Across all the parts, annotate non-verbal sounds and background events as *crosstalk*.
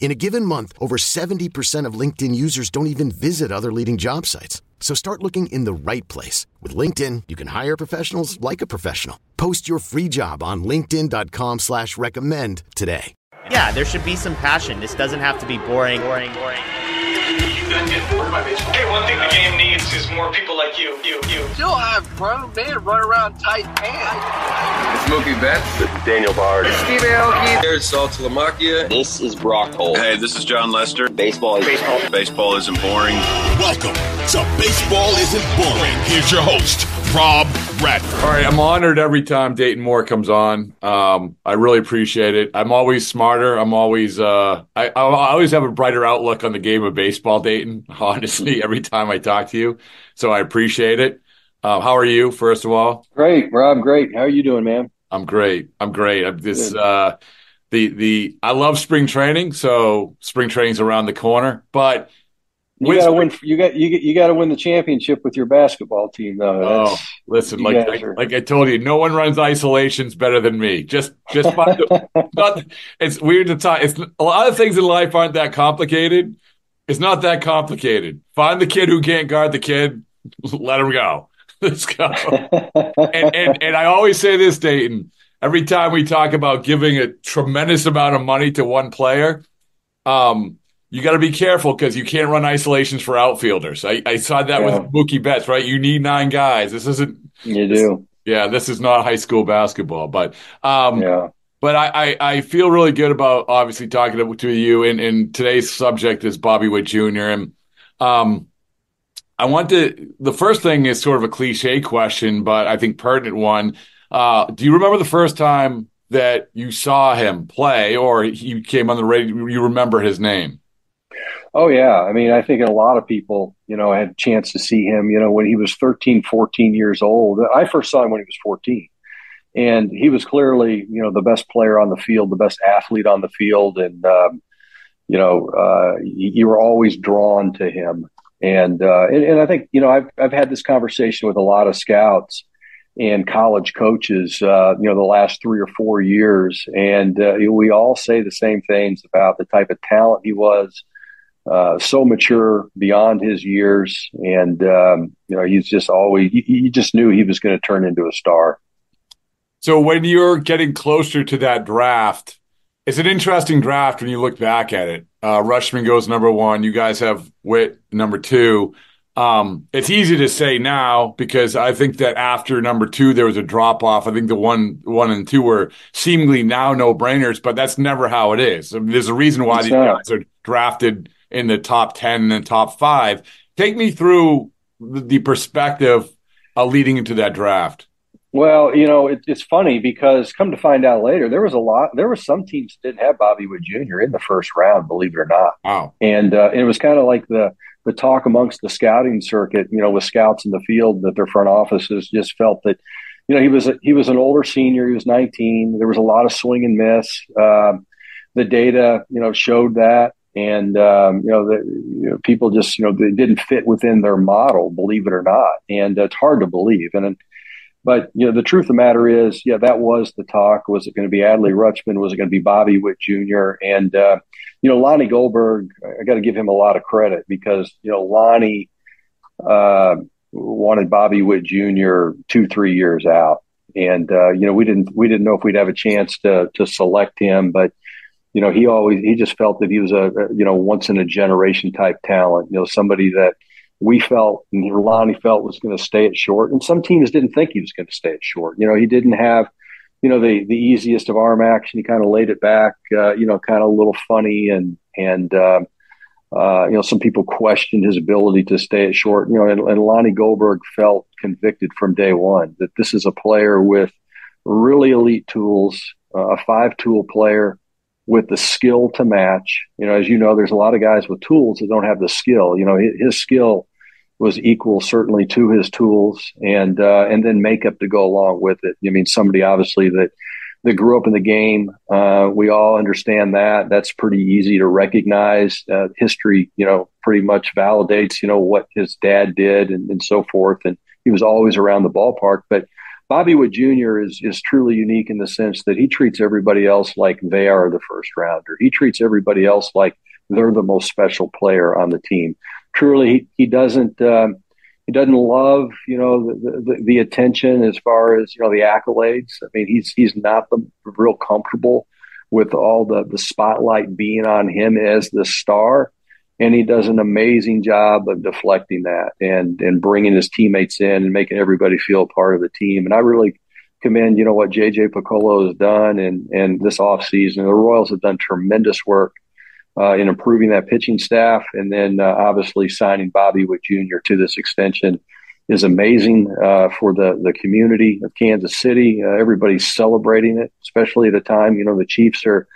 In a given month, over 70% of LinkedIn users don't even visit other leading job sites. So start looking in the right place. With LinkedIn, you can hire professionals like a professional. Post your free job on linkedin.com slash recommend today. Yeah, there should be some passion. This doesn't have to be boring, boring, boring. Hey, one thing the game needs is more people like you, you, you. Still have grown men run around tight pants. It's Mookie Betts. This is Daniel Bard. Steve Aoki. There's Saltalamacchia. This is Brock Holt. Hey, this is Jon Lester. Baseball is baseball. Baseball isn't boring. Welcome to Baseball Isn't Boring. Here's your host, Rob Bradford. All right, I'm honored every time Dayton Moore comes on. Um, I really appreciate it. I'm always smarter. I'm always uh, I, I always have a brighter outlook on the game of baseball, Dayton. *laughs* Honestly, every time I talk to you, so I appreciate it. Uh, how are you? First of all, great, Rob. Great. How are you doing, man? I'm great. I'm great. I'm this uh, the the I love spring training, so spring training's around the corner, but. You got to win. You got you you got to win the championship with your basketball team, though. That's, oh, listen, like I, are... like I told you, no one runs isolations better than me. Just just find the, *laughs* not. It's weird to talk. It's a lot of things in life aren't that complicated. It's not that complicated. Find the kid who can't guard the kid. Let him go. *laughs* Let's go. and, and and I always say this, Dayton. Every time we talk about giving a tremendous amount of money to one player, um, you got to be careful because you can't run isolations for outfielders. I, I saw that yeah. with Mookie Betts, right? You need nine guys. This isn't. You do. Yeah, this is not high school basketball, but um, yeah. But I, I, I, feel really good about obviously talking to, to you. And, and today's subject is Bobby Witt Jr. And um, I want to. The first thing is sort of a cliche question, but I think pertinent one. Uh, do you remember the first time that you saw him play, or he came on the radio? You remember his name? Oh yeah, I mean, I think a lot of people, you know, had a chance to see him. You know, when he was 13, 14 years old. I first saw him when he was 14, and he was clearly, you know, the best player on the field, the best athlete on the field, and um, you know, uh, you were always drawn to him. And, uh, and and I think you know, I've I've had this conversation with a lot of scouts and college coaches, uh, you know, the last three or four years, and uh, we all say the same things about the type of talent he was uh, so mature beyond his years, and um, you know he's just always He just knew he was going to turn into a star. So when you're getting closer to that draft, it's an interesting draft when you look back at it. Uh, Rutschman goes number one. You guys have Witt number two. Um, it's easy to say now because I think that after number two there was a drop off. I think the one, one and two were seemingly now no brainers, but that's never how it is. I mean, there's a reason why it's these not. guys are drafted in the top 10 and top five. Take me through the perspective uh, leading into that draft. Well, you know, it, it's funny because come to find out later, there was a lot, there were some teams that didn't have Bobby Witt Jr. in the first round, believe it or not. Wow. And, uh, it was kind of like the, the talk amongst the scouting circuit, you know, with scouts in the field that their front offices just felt that, you know, he was, a, he was an older senior. He was 19. There was a lot of swing and miss. Um, the data, you know, showed that and um, you know, the, you know, people just you know they didn't fit within their model, believe it or not, and it's hard to believe. And but you know, the truth of the matter is, yeah, that was the talk. Was it going to be Adley Rutschman? Was it going to be Bobby Witt Jr. And uh, you know, Lonnie Goldberg, I got to give him a lot of credit because you know Lonnie uh, wanted Bobby Witt Jr. two three years out, and uh, you know we didn't we didn't know if we'd have a chance to to select him, but you know, he always he just felt that he was a, you know once in a generation type talent. You know, somebody that we felt and Lonnie felt was going to stay at short, and some teams didn't think he was going to stay at short. You know, he didn't have you know, the the easiest of arm action. He kind of laid it back, uh, you know, kind of a little funny, and and uh, uh, you know, some people questioned his ability to stay at short. You know, and, and Lonnie Goldberg felt convicted from day one that this is a player with really elite tools, uh, a five tool player with the skill to match. You know, as you know, there's a lot of guys with tools that don't have the skill. You know, his, his skill was equal certainly to his tools and uh, and then makeup to go along with it. I mean, somebody obviously that that grew up in the game. Uh, we all understand that. That's pretty easy to recognize. Uh, history, you know, pretty much validates, you know, what his dad did and, and so forth. And he was always around the ballpark. But Bobby Witt Jr. is is truly unique in the sense that he treats everybody else like they are the first rounder. He treats everybody else like they're the most special player on the team truly he, he doesn't um, he doesn't love you know the, the, the, attention as far as you know the accolades. I mean he's he's not the real comfortable with all the the spotlight being on him as the star, and he does an amazing job of deflecting that and and bringing his teammates in and making everybody feel part of the team. And I really commend you know what JJ Picollo has done and and this offseason. The Royals have done tremendous work uh, in improving that pitching staff, and then uh, obviously signing Bobby Witt Jr. to this extension is amazing uh, for the the community of Kansas City. Uh, everybody's celebrating it, especially at a time you know the Chiefs are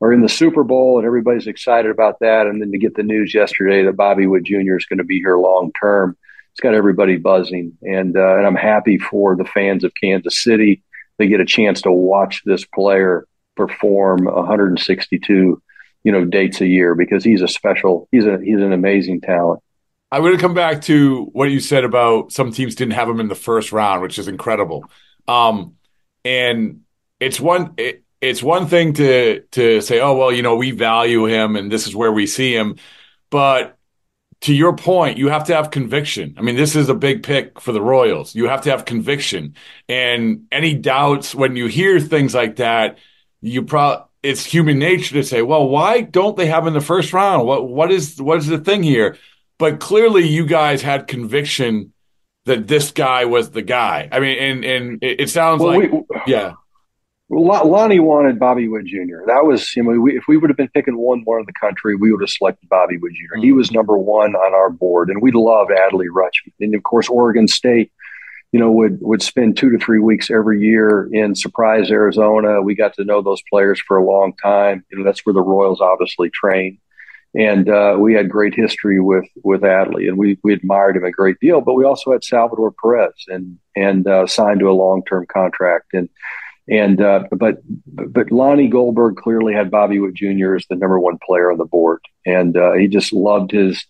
are in the Super Bowl, and everybody's excited about that. And then to get the news yesterday that Bobby Witt Jr. is going to be here long term, it's got everybody buzzing, and uh, and I'm happy for the fans of Kansas City. They get a chance to watch this player perform 162 you know dates a year because he's a special he's a he's an amazing talent. I'm going to come back to what you said about some teams didn't have him in the first round, which is incredible. Um, and it's one it's one thing to to say, oh well, you know, we value him and this is where we see him, but to your point, you have to have conviction. I mean, this is a big pick for the Royals. You have to have conviction, and any doubts when you hear things like that, you probably it's human nature to say, well, why don't they have in the first round? What what is what is the thing here? But clearly, you guys had conviction that this guy was the guy. I mean, and and it, it sounds well, like we, yeah. Lonnie wanted Bobby Witt Jr. That was, you know, we, if we would have been picking one more in the country, we would have selected Bobby Witt junior mm-hmm. He was number one on our board, and we loved Adley Rutschman. And of course, Oregon State you know, would would spend two to three weeks every year in Surprise, Arizona. We got to know those players for a long time. You know, that's where the Royals obviously train, and uh, we had great history with with Adley, and we we admired him a great deal. But we also had Salvador Perez, and and uh, signed to a long term contract, and and uh, but but Lonnie Goldberg clearly had Bobby Witt Jr. as the number one player on the board, and uh, he just loved his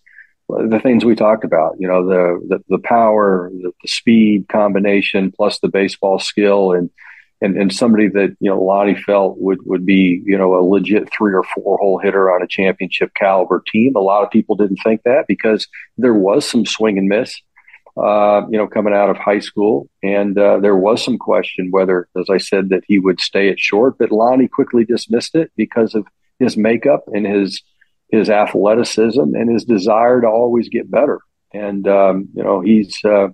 the things we talked about, you know, the the, the power, the, the, speed combination, plus the baseball skill, and and and somebody that you know Lonnie felt would would be you know a legit three or four hole hitter on a championship caliber team. A lot of people didn't think that because there was some swing and miss, uh, you know, coming out of high school, and uh, there was some question whether, as I said, that he would stay at short. But Lonnie quickly dismissed it because of his makeup and his his athleticism and his desire to always get better. And um, you know, he's uh,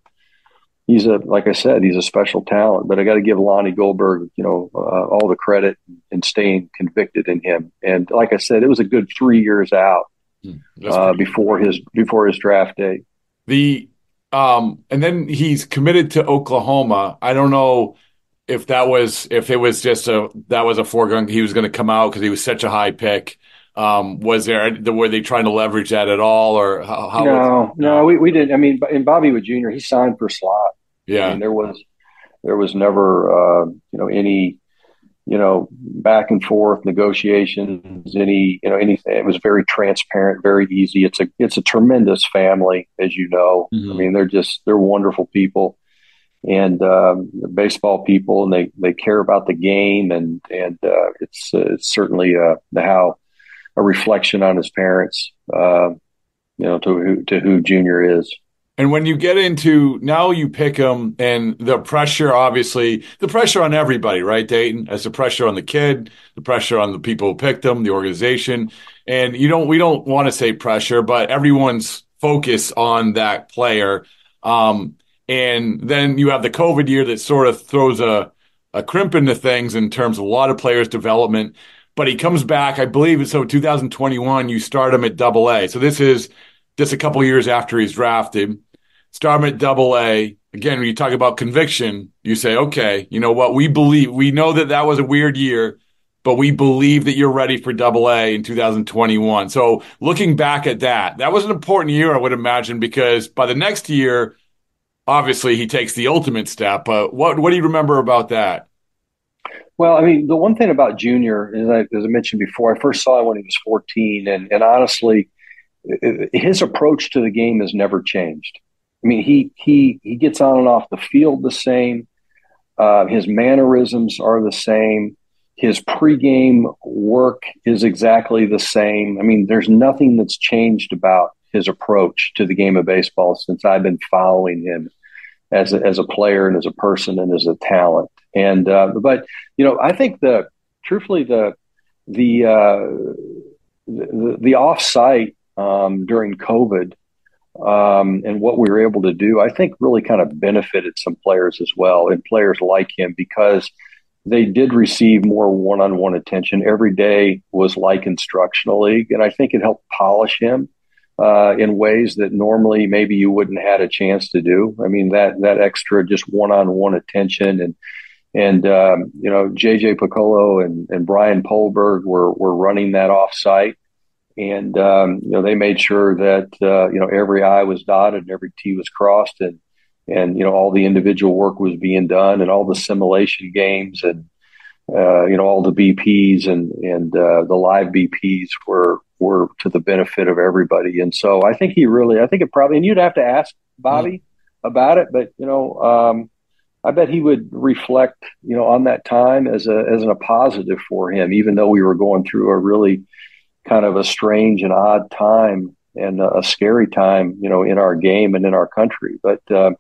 he's a like I said, he's a special talent. But I got to give Lonnie Goldberg, you know, uh, all the credit and staying convicted in him. And like I said, it was a good three years out hmm, uh, before his before his draft day. The um, and then he's committed to Oklahoma. I don't know if that was if it was just a that was a foregone he was going to come out because he was such a high pick. Um, was there were they trying to leverage that at all, or how? how no, no, we, we didn't. I mean, in Bobby Witt Jr., he signed for slot. Yeah, I mean, there was there was never uh, you know any you know back and forth negotiations, any you know anything. It was very transparent, very easy. It's a it's a tremendous family, as you know. Mm-hmm. I mean, they're just they're wonderful people and um, baseball people, and they, they care about the game, and and uh, it's uh, it's certainly uh, how a reflection on his parents, uh, you know, to who to who Junior is. And when you get into now, you pick them, and the pressure, obviously, the pressure on everybody, right, Dayton? As the pressure on the kid, the pressure on the people who picked them, the organization, and you don't. We don't want to say pressure, but everyone's focus on that player. Um, and then you have the COVID year that sort of throws a a crimp into things in terms of a lot of players' development. But he comes back, I believe. So 2021, you start him at Double A. So this is just a couple years after he's drafted. Start at Double A. Again, when you talk about conviction, you say, okay, you know what? We believe, we know that that was a weird year, but we believe that you're ready for Double A in 2021. So looking back at that, that was an important year, I would imagine, because by the next year, obviously he takes the ultimate step. But what what do you remember about that? Well, I mean, the one thing about Junior, as I, as I mentioned before, I first saw him when he was 14, and, and honestly, his approach to the game has never changed. I mean, he he he gets on and off the field the same. Uh, his mannerisms are the same. His pregame work is exactly the same. I mean, there's nothing that's changed about his approach to the game of baseball since I've been following him as a, as a player and as a person and as a talent. And uh, but you know, I think the truthfully the the uh, the, the offsite um, during COVID um, and what we were able to do, I think really kind of benefited some players as well, and players like him because they did receive more one-on-one attention. Every day was like instructional league, and I think it helped polish him uh, in ways that normally maybe you wouldn't had a chance to do. I mean that that extra just one-on-one attention and and um, you know JJ Picollo and, and Brian Poldberg were were running that offsite, and um, you know they made sure that uh, you know every I was dotted and every T was crossed, and and you know all the individual work was being done, and all the simulation games and uh, you know all the BPs and and uh, the live BPs were were to the benefit of everybody. And so I think he really, I think it probably, and you'd have to ask Bobby mm-hmm. about it, but you know, um, I bet he would reflect, you know, on that time as a as a positive for him, even though we were going through a really kind of a strange and odd time and a scary time, you know, in our game and in our country. But uh,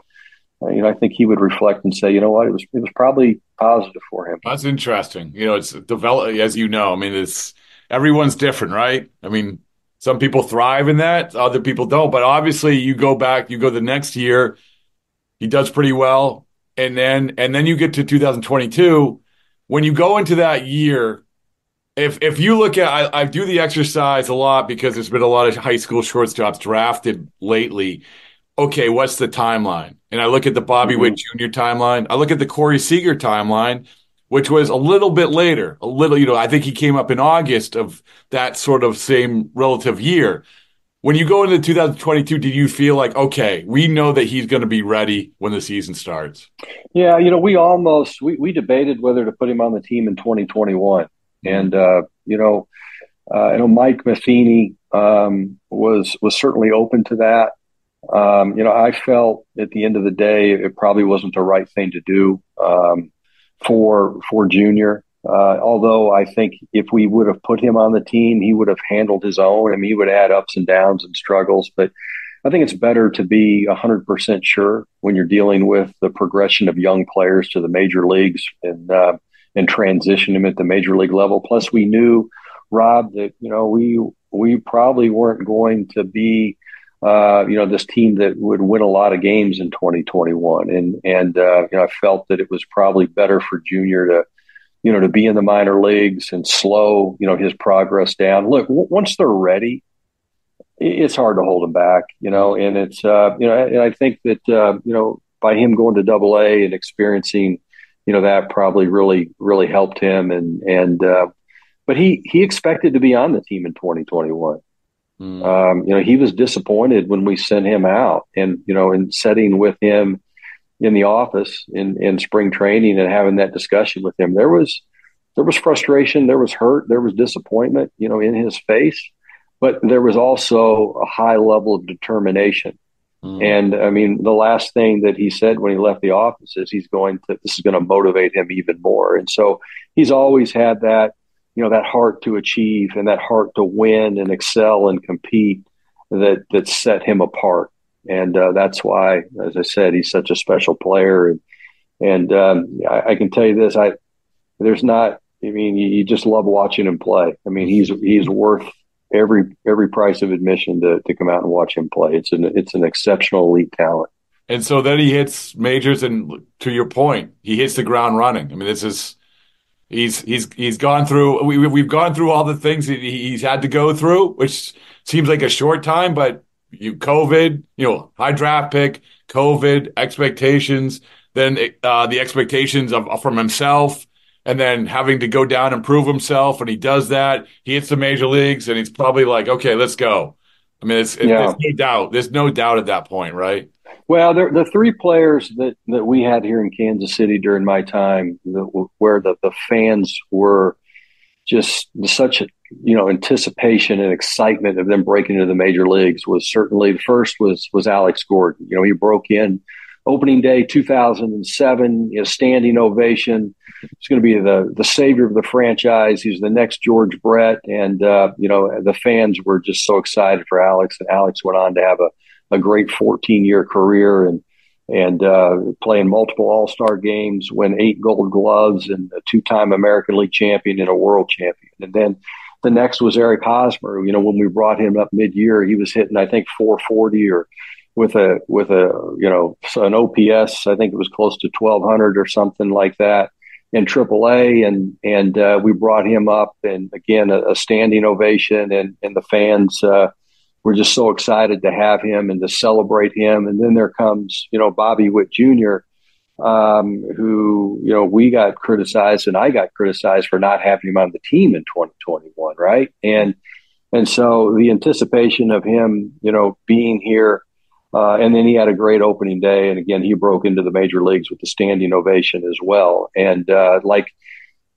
you know, I think he would reflect and say, you know what, it was it was probably positive for him. That's interesting. You know, it's develop as you know. I mean, it's everyone's different, right? I mean, some people thrive in that, other people don't. But obviously, you go back, you go the next year, he does pretty well, and then and then you get to 2022. When you go into that year, if if you look at, I, I do the exercise a lot because there's been a lot of high school shortstops drafted lately. Okay, what's the timeline? And I look at the Bobby mm-hmm. Witt Jr. timeline. I look at the Corey Seager timeline which was a little bit later, a little, you know, I think he came up in August of that sort of same relative year. When you go into 2022, did you feel like, okay, we know that he's going to be ready when the season starts? Yeah, you know, we almost we, we debated whether to put him on the team in 2021, mm-hmm. And uh, you know, uh, I know Mike Matheny um, was was certainly open to that. Um, you know, I felt at the end of the day it probably wasn't the right thing to do. Um, for for Junior. Uh, although I think if we would have put him on the team, he would have handled his own. I mean, he would have had ups and downs and struggles, but I think it's better to be 100% sure when you're dealing with the progression of young players to the major leagues and uh, and transition him at the major league level. Plus, we knew Rob that you know we we probably weren't going to be uh, you know, this team that would win a lot of games in 2021. And, and, uh, you know, I felt that it was probably better for Junior to, you know, to be in the minor leagues and slow, you know, his progress down. Look, w- once they're ready, it's hard to hold them back, you know, and it's, uh, you know, and I think that, uh, you know, by him going to double A and experiencing, you know, that probably really, really helped him. And, and, uh, but he, he expected to be on the team in 2021. Mm. Um, you know, he was disappointed when we sent him out, and you know, in setting with him in the office in in spring training and having that discussion with him, there was there was frustration, there was hurt, there was disappointment, you know, in his face, but there was also a high level of determination. Mm. And I mean, the last thing that he said when he left the office is he's going to this is going to motivate him even more. And so he's always had that you know that heart to achieve and that heart to win and excel and compete that that set him apart and uh, that's why as i said he's such a special player and and um, I, I, can tell you this i there's not i mean you, you, just love watching him play i mean he's he's worth every every price of admission to, to come out and watch him play it's an it's an exceptional elite talent And so then he hits majors, and to your point, he hits the ground running. I mean, this is he's he's he's gone through. We we've gone through all the things that he's had to go through, which seems like a short time, but you COVID, you know, high draft pick, COVID expectations, then uh, the expectations of from himself, and then having to go down and prove himself, and he does that. He hits the major leagues, and he's probably like, okay, let's go. I mean, it's, yeah. there's no doubt. There's no doubt at that point, right? Well, the three players that, that we had here in Kansas City during my time, the, where the, the fans were just such a you know anticipation and excitement of them breaking into the major leagues was certainly the first was was Alex Gordon. You know, he broke in opening day 2007, you know, standing ovation. He's going to be the the savior of the franchise. He's the next George Brett, and uh, you know the fans were just so excited for Alex. And Alex went on to have a a great 14 year career and and uh, playing multiple All Star games, win eight Gold Gloves, and a two time American League champion and a World champion. And then the next was Eric Hosmer. You know, when we brought him up mid year, he was hitting I think 440 or with a with a you know an OPS. I think it was close to 1200 or something like that in AAA, and and uh, we brought him up, and again a, a standing ovation, and and the fans. Uh, we're just so excited to have him and to celebrate him. And then there comes, you know, Bobby Witt Jr., um, who, you know, we got criticized and I got criticized for not having him on the team in 2021, right? And and so the anticipation of him, you know, being here, uh, and then he had a great opening day, and again he broke into the major leagues with the standing ovation as well. And uh, like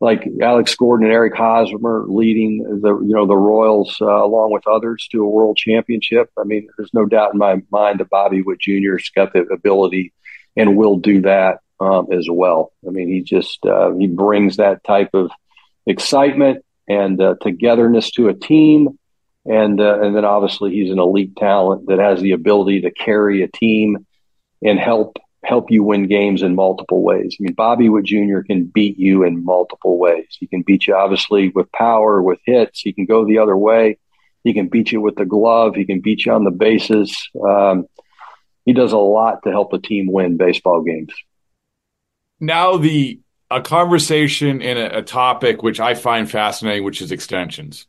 like Alex Gordon and Eric Hosmer leading the you know the Royals uh, along with others to a world championship. I mean, there's no doubt in my mind that Bobby Witt Jr.'s got the ability and will do that um, as well. I mean, he just uh, he brings that type of excitement and uh, togetherness to a team, and uh, and then obviously he's an elite talent that has the ability to carry a team and help help you win games in multiple ways. I mean, Bobby Witt Jr. can beat you in multiple ways. He can beat you obviously with power, with hits. He can go the other way. He can beat you with the glove. He can beat you on the bases. Um, he does a lot to help a team win baseball games. Now the a conversation in a, a topic which I find fascinating, which is extensions,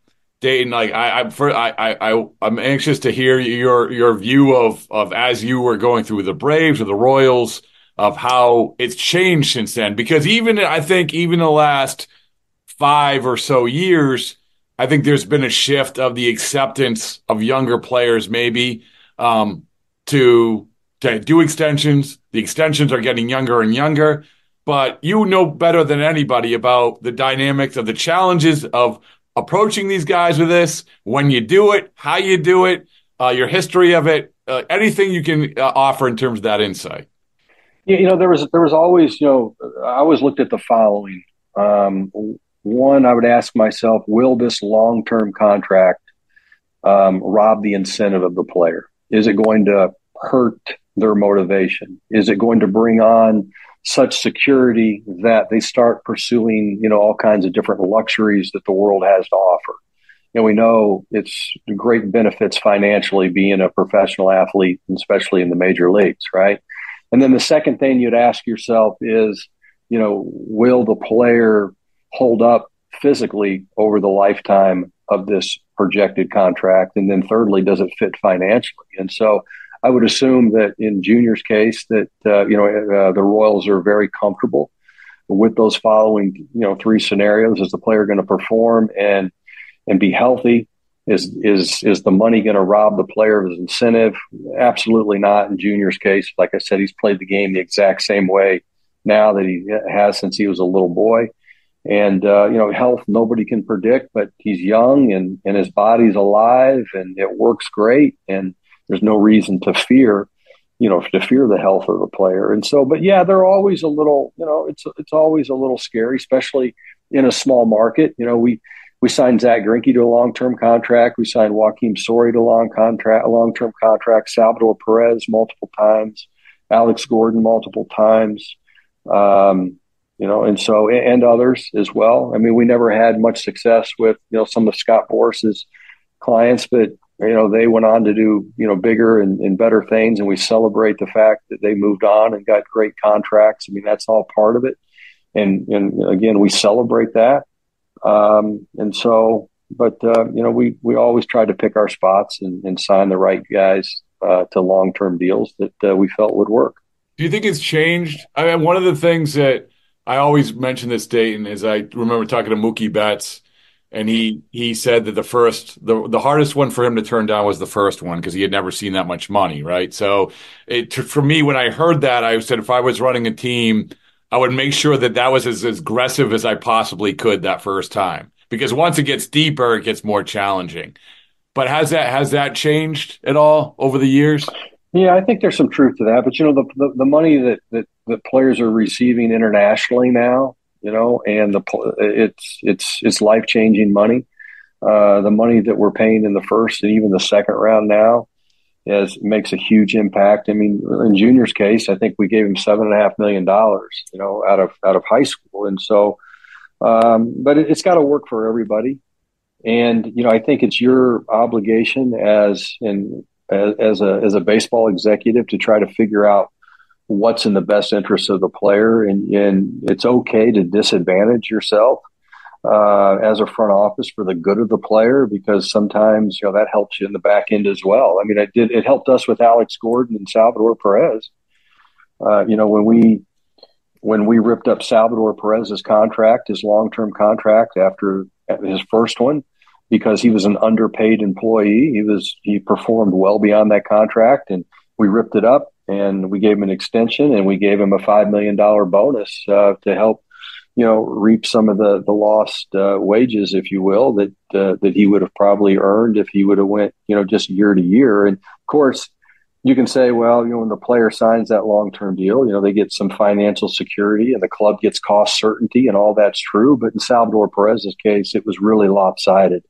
Dayton, like I, I'm, for, I, I, I'm anxious to hear your your view of of as you were going through the Braves or the Royals of how it's changed since then. Because even I think even the last five or so years, I think there's been a shift of the acceptance of younger players, maybe um, to to do extensions. The extensions are getting younger and younger. But you know better than anybody about the dynamics of the challenges of approaching these guys with this, when you do it, how you do it, uh, your history of it, uh, anything you can uh, offer in terms of that insight. Yeah, you know, there was there was always, you know, I always looked at the following. Um, one, I would ask myself, will this long term contract um, rob the incentive of the player? Is it going to hurt their motivation? Is it going to bring on such security that they start pursuing, you know, all kinds of different luxuries that the world has to offer. And we know it's great benefits financially being a professional athlete, especially in the major leagues, right? And then the second thing you'd ask yourself is, you know, will the player hold up physically over the lifetime of this projected contract? And then thirdly, does it fit financially? And so I would assume that in Junior's case, that uh, you know uh, the Royals are very comfortable with those following you know three scenarios: is the player going to perform and and be healthy? Is is is the money going to rob the player of his incentive? Absolutely not. In Junior's case, like I said, he's played the game the exact same way now that he has since he was a little boy. And uh, you know, health nobody can predict, but he's young and and his body's alive and it works great and there's no reason to fear, you know, to fear the health of the player. And so, but yeah, they're always a little, you know, it's it's always a little scary, especially in a small market. You know, we we signed Zack Greinke to a long term contract. We signed Joakim Soria to a long contract, a long term contract. Salvador Perez multiple times, Alex Gordon multiple times. Um, you know, and so and others as well. I mean, we never had much success with you know some of Scott Boras's clients, but you know, they went on to do, you know, bigger and, and, better things. And we celebrate the fact that they moved on and got great contracts. I mean, that's all part of it. And, and again, we celebrate that. Um, and so, but, uh, you know, we, we always try to pick our spots and, and sign the right guys uh, to long-term deals that uh, we felt would work. Do you think it's changed? I mean, one of the things that I always mention this Dayton is I remember talking to Mookie Betts and he he said that the first the the hardest one for him to turn down was the first one because he had never seen that much money, right? So it for me when I heard that, I said if I was running a team, I would make sure that that was as, as aggressive as I possibly could that first time because once it gets deeper, it gets more challenging. But has that has that changed at all over the years? Yeah, I think there's some truth to that. But you know, the the, the money that, that that players are receiving internationally now you know, and the it's it's it's life changing money. Uh, the money that we're paying in the first and even the second round now is makes a huge impact. I mean, in Junior's case, I think we gave him seven and a half million dollars, you know, out of out of high school, and so, um, but it, it's got to work for everybody. And you know, I think it's your obligation as in as, as a as a baseball executive to try to figure out what's in the best interest of the player, and, and it's okay to disadvantage yourself uh, as a front office for the good of the player because sometimes you know that helps you in the back end as well. I mean, it did it helped us with Alex Gordon and Salvador Perez. Uh, you know when we when we ripped up Salvador Perez's contract, his long term contract after his first one, because he was an underpaid employee. He was he performed well beyond that contract, and we ripped it up and we gave him an extension and we gave him a five million dollar bonus uh, to help you know reap some of the the lost uh, wages if you will that uh, that he would have probably earned if he would have went you know just year to year. And of course you can say well you know when the player signs that long term deal you know they get some financial security and the club gets cost certainty and all that's true. But in Salvador Perez's case it was really lopsided.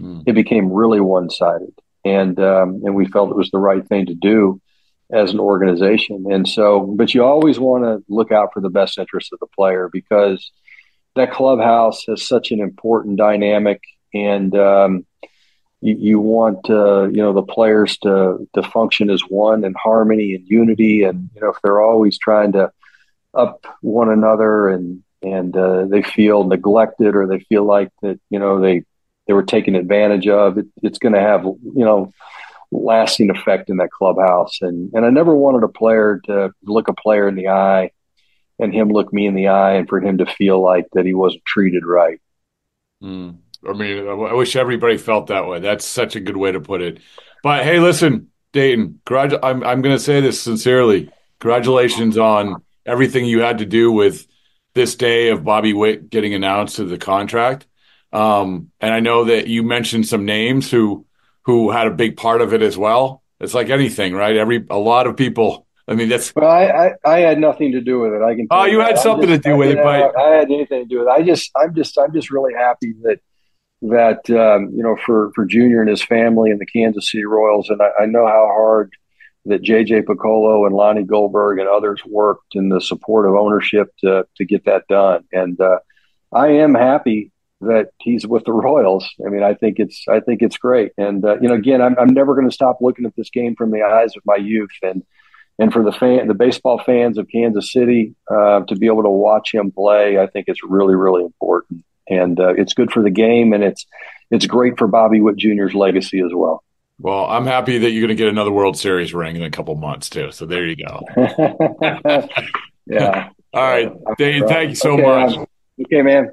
Mm. it became really one sided and um, and we felt it was the right thing to do as an organization. And so, but you always want to look out for the best interest of the player because that clubhouse has such an important dynamic, and um, you, you, want uh, you know the players to to function as one in harmony and unity. And you know if they're always trying to up one another and and uh, they feel neglected or they feel like that you know they they were taken advantage of, it, it's going to have you know lasting effect in that clubhouse. And and I never wanted a player to look a player in the eye and him look me in the eye and for him to feel like that he wasn't treated right. Mm. I mean, I wish everybody felt that way. That's such a good way to put it. But hey, listen, Dayton, I'm I'm going to say this sincerely. Congratulations on everything you had to do with this day of Bobby Witt getting announced to the contract. Um, and I know that you mentioned some names who who had a big part of it as well. It's like anything, right? Every a lot of people. I mean, that's. Well, I, I, I had nothing to do with it. I can. Oh, you had something just, to do with it, but I had anything to do with it. I just, I'm just, I'm just really happy that that um, you know for for Junior and his family and the Kansas City Royals, and I, I know how hard that JJ Picollo and Lonnie Goldberg and others worked in the support of ownership to to get that done. And uh, I am happy that he's with the Royals. I mean, I think it's I think it's great. And uh, you know, again, I'm, I'm never going to stop looking at this game from the eyes of my youth, and and for the fan, the baseball fans of Kansas City, uh, to be able to watch him play, I think it's really really important, and uh, it's good for the game, and it's it's great for Bobby Witt Jr.'s legacy as well. Well, I'm happy that you're going to get another World Series ring in a couple months too. So there you go. *laughs* *laughs* yeah. All right, Dave. Thank you so okay, much. Man. Okay, man.